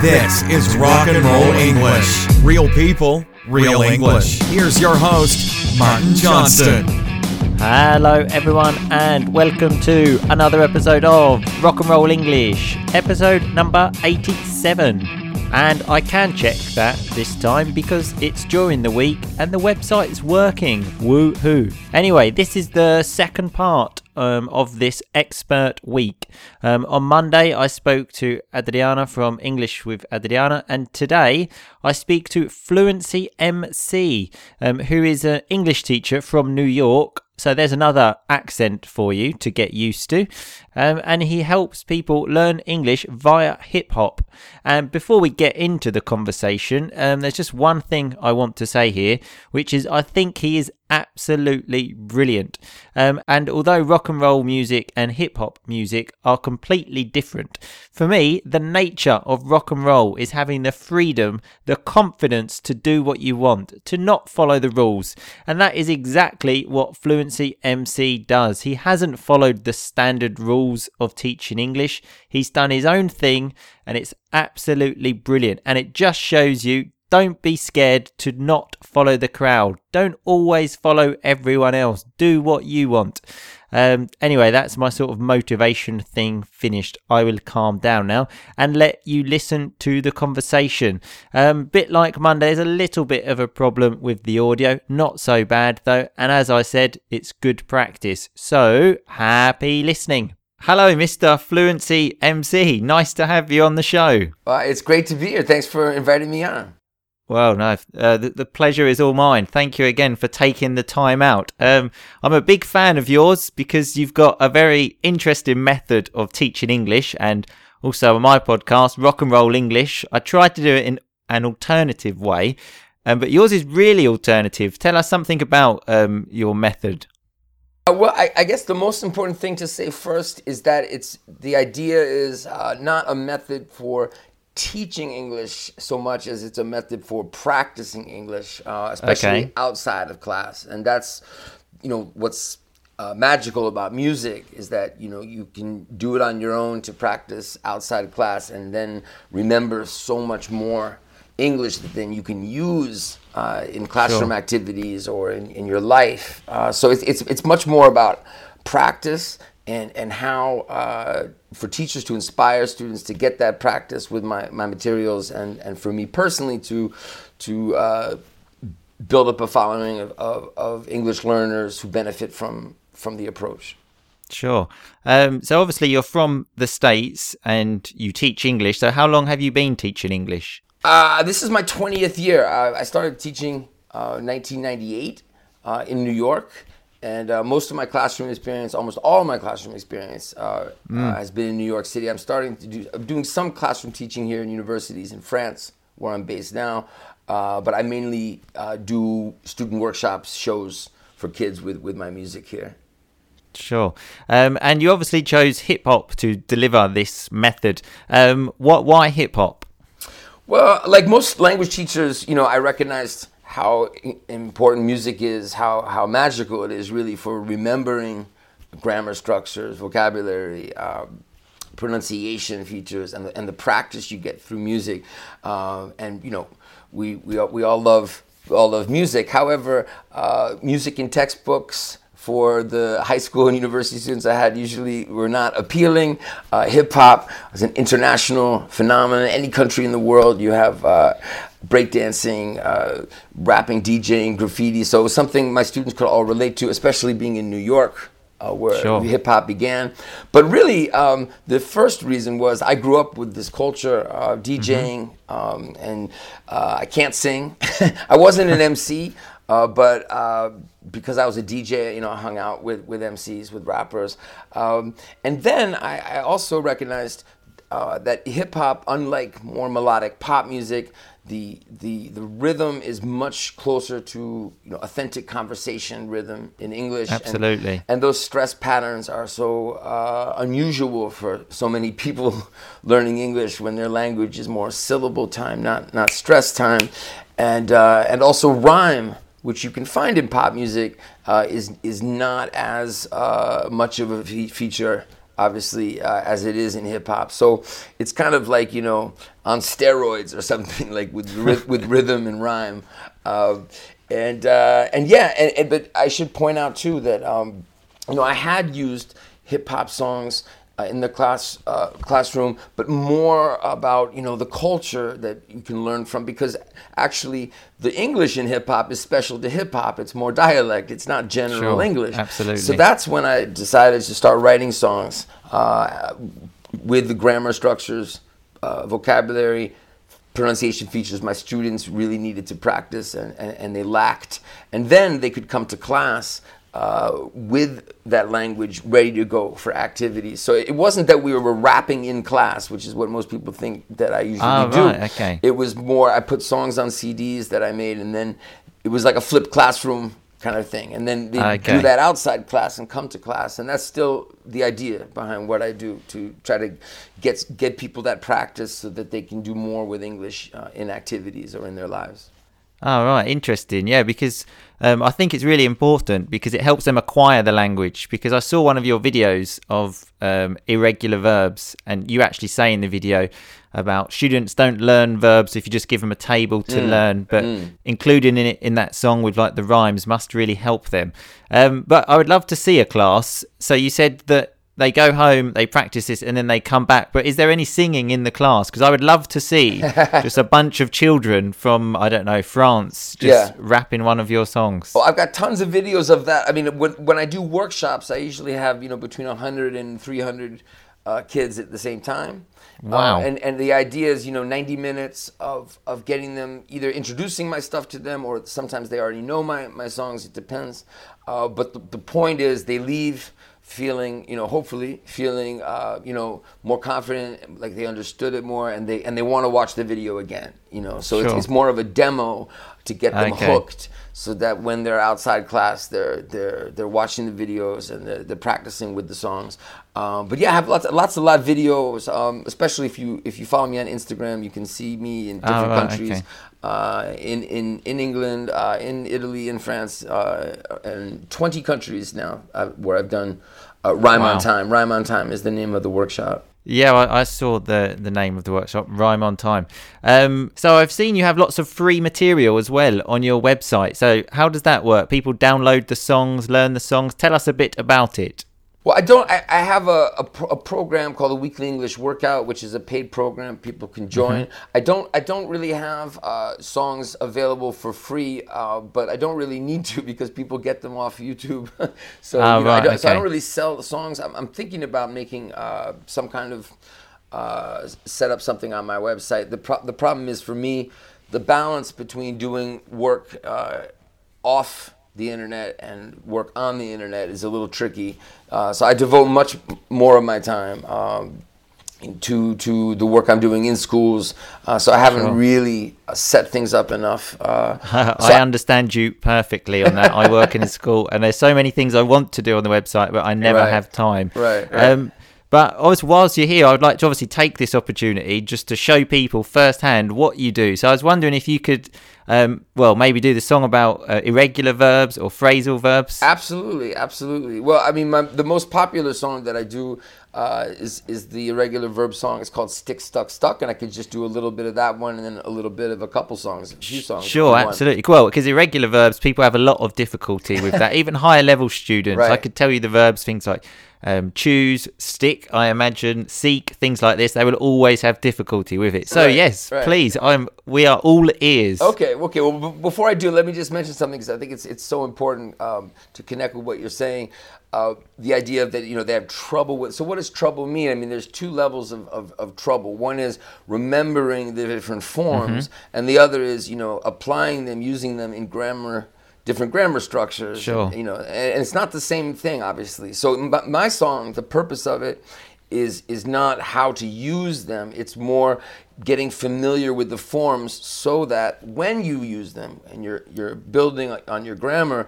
This is Rock and Roll English. Real people, real English. Here's your host, Martin Johnston. Hello, everyone, and welcome to another episode of Rock and Roll English, episode number 87. And I can check that this time because it's during the week and the website's is working. Woohoo! Anyway, this is the second part um, of this expert week. Um, on Monday, I spoke to Adriana from English with Adriana, and today I speak to Fluency MC, um, who is an English teacher from New York so there's another accent for you to get used to. Um, and he helps people learn English via hip hop. And before we get into the conversation, um, there's just one thing I want to say here, which is I think he is absolutely brilliant. Um, and although rock and roll music and hip hop music are completely different, for me, the nature of rock and roll is having the freedom, the confidence to do what you want, to not follow the rules. And that is exactly what Fluency MC does. He hasn't followed the standard rules of teaching English, he's done his own thing, and it's absolutely brilliant. And it just shows you don't be scared to not follow the crowd. Don't always follow everyone else. Do what you want. Um, anyway, that's my sort of motivation thing finished. I will calm down now and let you listen to the conversation. Um, bit like Monday, there's a little bit of a problem with the audio. Not so bad though. And as I said, it's good practice. So happy listening. Hello, Mr. Fluency MC. Nice to have you on the show. Uh, it's great to be here. Thanks for inviting me on. Well, no, uh, the, the, pleasure is all mine. Thank you again for taking the time out. Um, I'm a big fan of yours because you've got a very interesting method of teaching English and also on my podcast, Rock and Roll English. I tried to do it in an alternative way, um, but yours is really alternative. Tell us something about um, your method. Uh, well, I, I, guess the most important thing to say first is that it's the idea is uh, not a method for teaching English so much as it's a method for practicing English, uh, especially okay. outside of class. And that's, you know, what's uh, magical about music is that you know you can do it on your own to practice outside of class, and then remember so much more English that then you can use uh, in classroom sure. activities or in, in your life. Uh, so it's, it's it's much more about practice and and how uh, for teachers to inspire students to get that practice with my, my materials and, and for me personally to to uh, build up a following of, of, of, English learners who benefit from from the approach. Sure. Um, so obviously you're from the States and you teach English. So how long have you been teaching English? Uh, this is my 20th year. Uh, I started teaching 1998 uh, uh, in New York and uh, most of my classroom experience, almost all of my classroom experience, uh, mm. uh, has been in New York City. I'm starting to do, I'm doing some classroom teaching here in universities in France, where I'm based now. Uh, but I mainly uh, do student workshops, shows for kids with, with my music here. Sure. Um, and you obviously chose hip hop to deliver this method. Um, what? Why hip hop? Well, like most language teachers, you know, I recognized how important music is, how, how magical it is really for remembering grammar structures, vocabulary, uh, pronunciation features, and the, and the practice you get through music. Uh, and you know, we, we, all, we all love all love music. However, uh, music in textbooks for the high school and university students I had usually were not appealing. Uh, hip hop is an international phenomenon. Any country in the world, you have uh, breakdancing, uh, rapping, DJing, graffiti. So it was something my students could all relate to, especially being in New York. Uh, where sure. hip hop began. But really, um, the first reason was I grew up with this culture of DJing, mm-hmm. um, and uh, I can't sing. I wasn't an MC, uh, but uh, because I was a DJ, you know, I hung out with, with MCs, with rappers. Um, and then I, I also recognized uh, that hip hop, unlike more melodic pop music, the the the rhythm is much closer to you know authentic conversation rhythm in English. Absolutely. And, and those stress patterns are so uh, unusual for so many people learning English when their language is more syllable time, not not stress time, and uh, and also rhyme. Which you can find in pop music uh, is is not as uh, much of a fe- feature obviously, uh, as it is in hip hop. So it's kind of like you know on steroids or something like with ry- with rhythm and rhyme. Uh, and uh, and yeah, and, and, but I should point out too that um, you know I had used hip hop songs uh, in the class uh, classroom, but more about you know the culture that you can learn from because actually the English in hip hop is special to hip hop. It's more dialect. It's not general Sure, English. absolutely. So that's when I decided to start writing songs uh, with the grammar structures, uh, vocabulary, pronunciation features my students really needed to practice and, and, and they lacked. And then they could come to class uh, with that language ready to go for activities. So it wasn't that we were rapping in class, which is what most people think that I usually Ah, do. right, okay. It was more, I put songs on CDs that I made and then it was like a flipped classroom kind of thing. And then they Okay. do that outside class and come to class. And that's still the idea behind what I do to try to get, get people that practice so that they can do more with English uh, in activities or in their lives. Oh, right. Interesting. Yeah, because um, I think it's really important because it helps them acquire the language. Because I saw one of your videos of um, irregular verbs, and you actually say in the video about students don't learn verbs if you just give them a table to learn, but including in it in that song with like the rhymes must really help them. Um, but I would love to see a class. So you said that they go home, they practice this, and then they come back. But is there any singing in the class? Because I would love to see just a bunch of children from I don't know France just Yeah. rapping one of your songs. Well, I've got tons of videos of that. I mean, when, when I do workshops, I usually have, you know, between 100 and 300 uh, kids at the same time. Wow. Uh, and, and the idea is, you know, 90 minutes of, of getting them either introducing my stuff to them or sometimes they already know my, my songs. It depends. Uh, but the, the point is, they leave feeling, you know, hopefully feeling, uh, you know, more confident, like they understood it more, and they and they want to watch the video again. You know, so it's, Sure. it's more of a demo to get them Okay. hooked so that when they're outside class, they're they're they're watching the videos and they're, they're practicing with the songs. Um, but yeah, I have lots lots of live videos. Um, especially if you if you follow me on Instagram, you can see me in different Oh, right, countries. okay. Uh, in in in England, uh, in Italy, in France, uh, and 20 countries now uh, where I've done uh, Rhyme Wow. on Time. Rhyme on Time is the name of the workshop. Yeah, I, I saw the the name of the workshop, Rhyme on Time. Um, so I've seen you have lots of free material as well on your website. So how does that work? People download the songs, learn the songs. Tell us a bit about it. Well, I don't. I, I have a, a, pro- a program called the Weekly English Workout, which is a paid program people can join. I don't. I don't really have uh, songs available for free, uh, but I don't really need to because people get them off YouTube. so, Ah, you know, I right, don't, so I don't really sell the songs. I'm, I'm thinking about making uh, some kind of uh, set up something on my website. The pro- the problem is for me, the balance between doing work uh, off the internet and work on the internet is a little tricky. Uh, so I devote much more of my time um, to to the work I'm doing in schools. Uh, so I haven't Sure. really uh, set things up enough. Uh, so I understand you perfectly on that. I work in a school, and there's so many things I want to do on the website, but I never Right. have time. Right, right. Um, but obviously, whilst you're here, I would like to obviously take this opportunity just to show people firsthand what you do. So I was wondering if you could, um, well, maybe do the song about uh, irregular verbs or phrasal verbs. Absolutely, absolutely. Well, I mean, my, the most popular song that I do uh, is is the irregular verb song. It's called "Stick, Stuck, Stuck," and I could just do a little bit of that one, and then a little bit of a couple songs, a few songs. Sure, absolutely. Well, because irregular verbs, people have a lot of difficulty with that. Even higher level students, I could tell you the verbs, things like um, choose, stick, I imagine, seek, things like this. They will always have difficulty with it. So Right, yes, right. please, I'm. We are all ears. Okay, okay. Well, b- before I do, let me just mention something because I think it's it's so important um, to connect with what you're saying. Uh, the idea of that you know they have trouble with. So what does trouble mean? I mean, there's two levels of, of, of trouble. One is remembering the different forms, Mm-hmm. and the other is you know applying them, using them in grammar, different grammar structures. Sure. You know, and, it's not the same thing, obviously. So my, my song, the purpose of it is is not how to use them. It's more getting familiar with the forms so that when you use them and you're you're building on your grammar,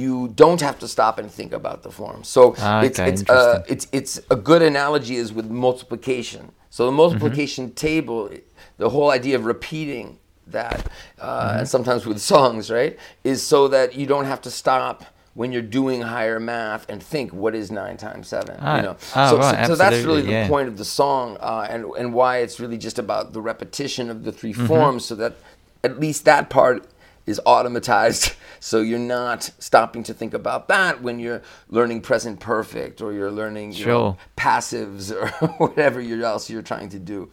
you don't have to stop and think about the forms. So Ah, it's okay, it's uh, it's it's a good analogy is with multiplication. So the multiplication Mm-hmm. table, the whole idea of repeating that, uh, Mm-hmm. and sometimes with songs, right, is so that you don't have to stop when you're doing higher math and think what is nine times seven Ah, you know oh, so, right, so, so that's really the yeah. point of the song uh, and and why it's really just about the repetition of the 3 Mm-hmm. forms so that at least that part is automatized. So you're not stopping to think about that when you're learning present perfect or you're learning you know, passives or whatever you're, else you're trying to do.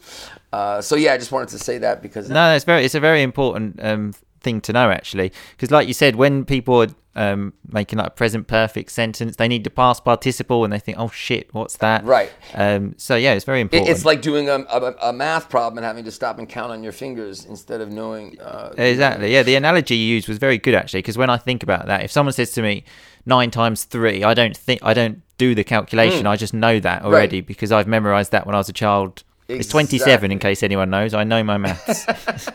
Uh, so yeah i just wanted to say that because No, it's very it's a very important um, thing to know actually, because like you said, when people are um, making like a present perfect sentence, they need the past participle and they think, oh shit, what's that? Right. Um, so yeah, it's very important. It's like doing a, a, a math problem and having to stop and count on your fingers instead of knowing. Uh, Exactly. Yeah, the analogy you used was very good actually, because when I think about that, if someone says to me nine times three, I don't think I don't do the calculation. I just know that already because I've memorized that when I was a child. It's twenty-seven, in case anyone knows. I know my maths.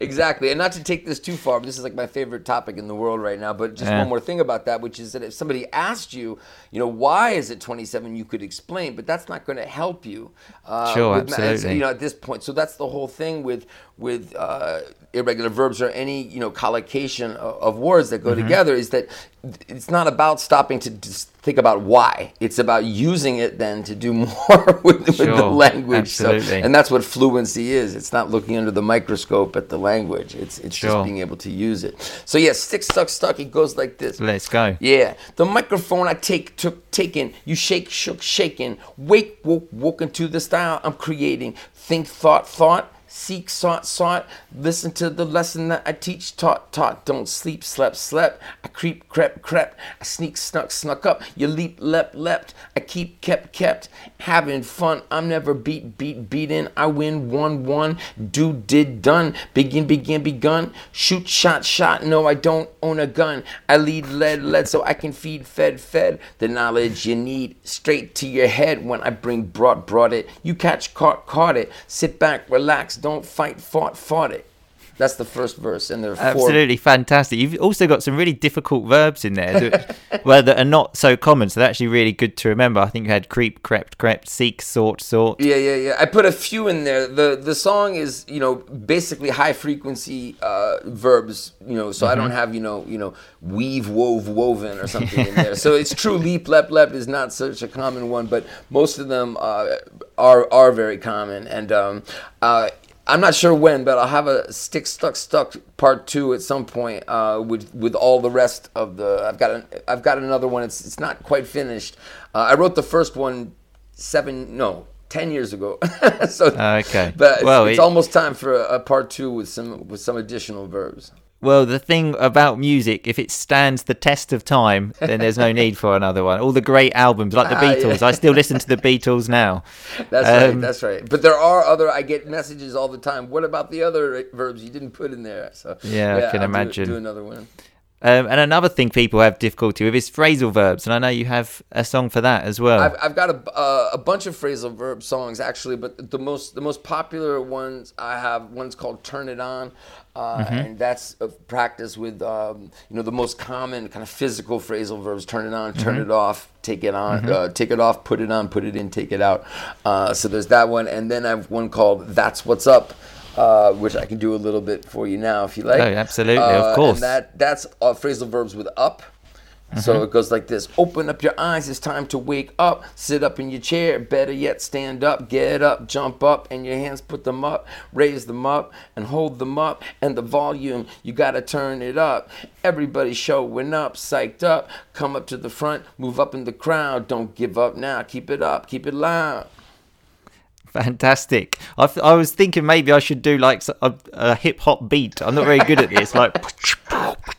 Exactly. And not to take this too far, but this is like my favorite topic in the world right now. But just Yeah. one more thing about that, which is that if somebody asked you, you know, why is it 27, you could explain, but that's not going to help you. Uh, Sure, ma- absolutely. You know, at this point. So that's the whole thing with with uh, irregular verbs or any, you know, collocation of, of words that go Mm-hmm. together is that it's not about stopping to just think about why. It's about using it then to do more with, with the language. So, absolutely. and that's what fluency is. It's not looking under the microscope at the language. It's it's Sure. just being able to use it. So yeah, stick, stuck, stuck. It goes like this. Let's go. Yeah, the microphone I take, took, taken. You shake, shook, shaken. Wake, woke, woken to the style I'm creating. Think, thought, thought. Seek, sought, sought. Listen to the lesson that I teach, taught, taught. Don't sleep, slept, slept. I creep, crept, crept. I sneak, snuck, snuck up. You leap, leapt, leapt. I keep, kept, kept. Having fun. I'm never beat, beat, beaten. I win, one, one. Do, did, done. Begin, begin, begun. Shoot, shot, shot. No, I don't own a gun. I lead, led, led, so I can feed, fed, fed. The knowledge you need straight to your head when I bring brought, brought it. You catch, caught, caught it. Sit back, relax, don't fight, fought, fought it. That's the first verse, and there are four. Absolutely fantastic. You've also got some really difficult verbs in there that, well, that are not so common. So they're actually really good to remember. I think you had creep, crept, crept, seek, sought, sought. Yeah, yeah, yeah. I put a few in there. the The song is, you know, basically high frequency uh, verbs. You know, so I don't have, you know, you know, weave, wove, woven, or something in there. So it's true. Leap, lep, lep is not such a common one, but most of them uh, are are very common. And um, uh, I'm not sure when, but I'll have a stick, stuck, stuck part two at some point uh, with with all the rest of the. I've got an, I've got another one. It's it's not quite finished. Uh, I wrote the first one seven no ten years ago. so Okay. but it's, Well, it's it- almost time for a, a part two with some with some additional verbs. Well, the thing about music, if it stands the test of time, then there's no need for another one. All the great albums, like the Ah, yeah. Beatles, I still listen to the Beatles now. That's right. Um, That's right. But there are other. I get messages all the time. What about the other verbs you didn't put in there? So Yeah, I can I'll do- imagine. Do, another one. Um, and another thing people have difficulty with is phrasal verbs, and I know you have a song for that as well. I've, I've got a, uh, a bunch of phrasal verb songs actually, but the most the most popular ones I have one's called "Turn It On," uh, Mm-hmm. and that's a practice with um, you know the most common kind of physical phrasal verbs: turn it on, turn Mm-hmm. it off, take it on, uh, take it off, put it on, put it in, take it out. Uh, so there's that one, and then I have one called "That's What's Up." Uh, which I can do a little bit for you now if you like. Oh, absolutely, of Uh, course. And that that's uh, phrasal verbs with up. So it goes like this Open up your eyes, it's time to wake up. Sit up in your chair, better yet, stand up, get up, jump up, and your hands put them up, raise them up, and hold them up. And the volume, you gotta turn it up. Everybody showing up, psyched up. Come up to the front, move up in the crowd. Don't give up now, keep it up, keep it loud. Fantastic. I, th- I was thinking maybe I should do like a hip hop beat. I'm not very good at this. Like,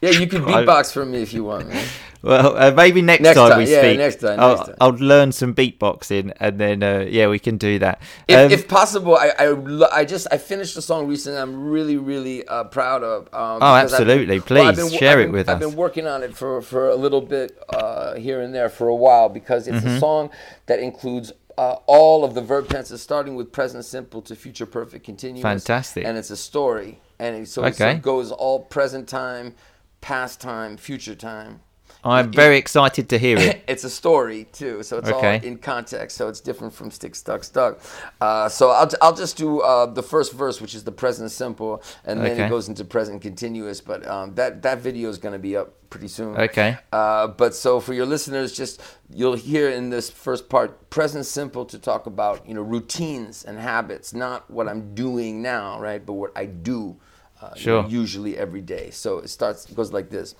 Yeah, you can beatbox for me if you want, man. well, uh, maybe next, Next time, time, we yeah, speak. next time, I'll, next time. I'll learn some beatboxing, and then uh, yeah, we can do that. If, Um, if possible, I, I I just I finished a song recently. I'm really really uh, proud of. Um, Oh, I've been- absolutely. well, Please, been- share I've it been- with I've us. been working on it for for a little bit uh, here and there for a while because it's Mm-hmm. a song that includes. Uh, all of the verb tenses, starting with present simple to future perfect continuous. Fantastic. And it's a story, and it, so, Okay. it goes all present time, past time, future time. I'm very excited to hear it. it's a story too, so it's Okay. all in context. So it's different from stick, stuck, stuck. Uh, so I'll, I'll just do uh, the first verse, which is the present simple, and then Okay. it goes into present continuous. But um, that that video is going to be up pretty soon. Okay. Uh, but so for your listeners, just you'll hear in this first part present simple to talk about you know routines and habits, not what I'm doing now, right? But what I do. Uh, you know, usually every day. So it starts it goes like this.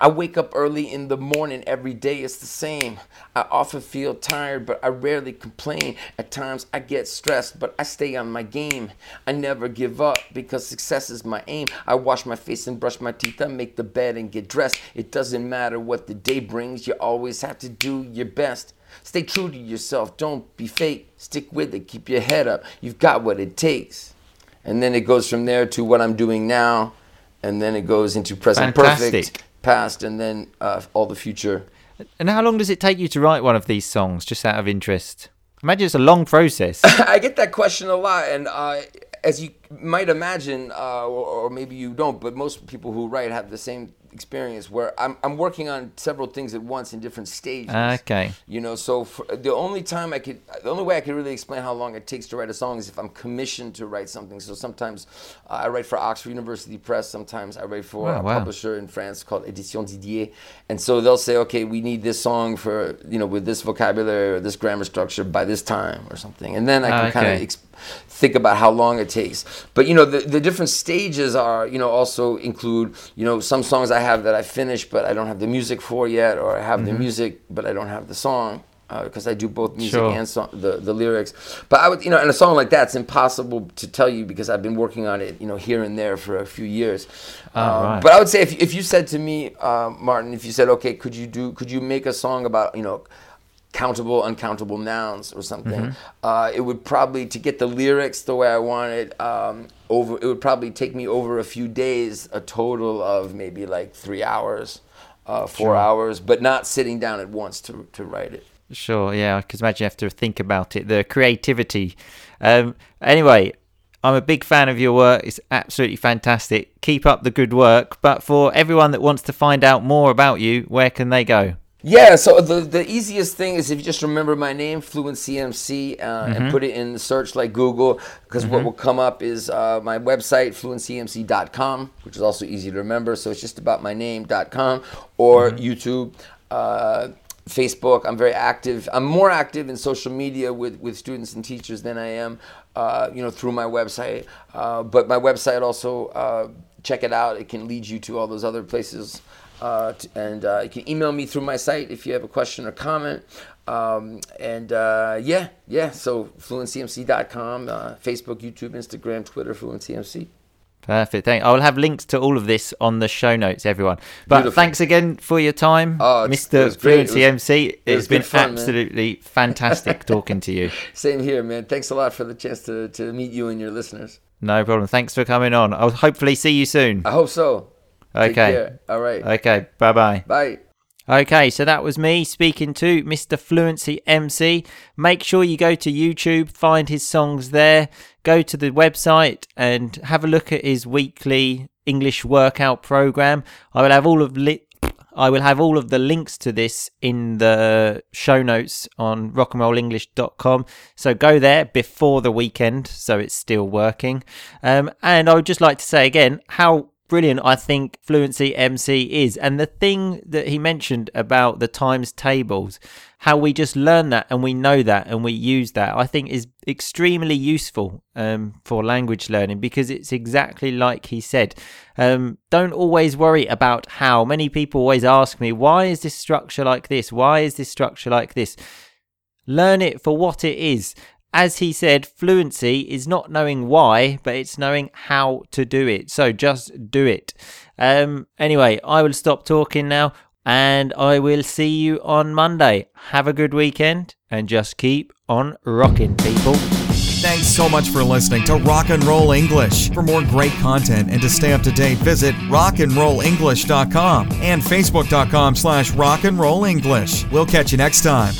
I wake up early in the morning every day. It's the same. I often feel tired, but I rarely complain. At times I get stressed, but I stay on my game. I never give up because success is my aim. I wash my face and brush my teeth. I make the bed and get dressed. It doesn't matter what the day brings. You always have to do your best. Stay true to yourself. Don't be fake. Stick with it. Keep your head up. You've got what it takes. And then it goes from there to what I'm doing now. And then it goes into present Fantastic. perfect, past, and then uh, all the future. And how long does it take you to write one of these songs, just out of interest? Imagine it's a long process. I get that question a lot, and uh, as you might imagine, uh, or, or maybe you don't, but most people who write have the same experience where I'm, I'm working on several things at once in different stages. Okay. You know, so for, the only time I could, the only way I could really explain how long it takes to write a song is if I'm commissioned to write something. So sometimes uh, I write for Oxford University Press. Sometimes I write for Oh, a wow. publisher in France called Edition Didier. And so they'll say, okay, we need this song for, you know, with this vocabulary or this grammar structure by this time or something. And then I can Ah, kind of okay. Think about how long it takes. But you know, the, the different stages are, you know, also include, you know, some songs I have that I finished but I don't have the music for yet, or I have Mm-hmm. the music but I don't have the song. Because I do both music Sure. and song, the the lyrics, but I would you know, in a song like that, it's impossible to tell you because I've been working on it, you know, here and there for a few years. Ah, Um, right. But I would say if if you said to me, uh, Martin, if you said, okay, could you do, could you make a song about you know, countable, uncountable nouns or something, Mm-hmm. uh, it would probably to get the lyrics the way I wanted. Um, over, it would probably take me over a few days, a total of maybe like three hours, uh, four hours, but not sitting down at once to to write it. Sure, yeah, because imagine you have to think about it, the creativity. Um, anyway, I'm a big fan of your work. It's absolutely fantastic. Keep up the good work. But for everyone that wants to find out more about you, where can they go? Yeah, so the the easiest thing is if you just remember my name, Fluency MC, uh, and put it in the search like Google, because what will come up is uh, my website, fluencymc.com, which is also easy to remember. So it's just about my name.com, or YouTube. Uh, Facebook. I'm very active. I'm more active in social media with, with students and teachers than I am, uh, you know, through my website. Uh, but my website also, uh, check it out. It can lead you to all those other places. Uh, and uh, you can email me through my site if you have a question or comment. Um, and uh, yeah, yeah. So fluencymc.com, uh, Facebook, YouTube, Instagram, Twitter, fluencymc. Perfect. Thank. I will have links to all of this on the show notes, everyone. But Beautiful. thanks again for your time, Oh, Mr. It Fluency was- MC. it It's been fun, man. absolutely fantastic talking to you. Same here, man. Thanks a lot for the chance to, to meet you and your listeners. No problem. Thanks for coming on. I'll hopefully see you soon. I hope so. Okay. All right. Okay. Bye bye. Bye. Okay, so that was me speaking to Mr. Fluency MC. Make sure you go to YouTube, find his songs there, go to the website and have a look at his weekly English workout program. I will have all of li- I will have all of the links to this in the show notes on rockandrollenglish.com. So go there before the weekend so it's still working. Um, and I would just like to say again how brilliant I think Fluency MC is. And the thing that he mentioned about the times tables, how we just learn that and we know that and we use that, I think is extremely useful um, for language learning because it's exactly like he said. Um, don't always worry about how. Many people always ask me, why is this structure like this? Why is this structure like this? Learn it for what it is. As he said, fluency is not knowing why, but it's knowing how to do it. So just do it. Um, anyway, I will stop talking now and I will see you on Monday. Have a good weekend and just keep on rocking, people. Thanks so much for listening to Rock and Roll English. For more great content and to stay up to date, visit rockandrollenglish.com and facebook.com slash rockandrollenglish. We'll catch you next time.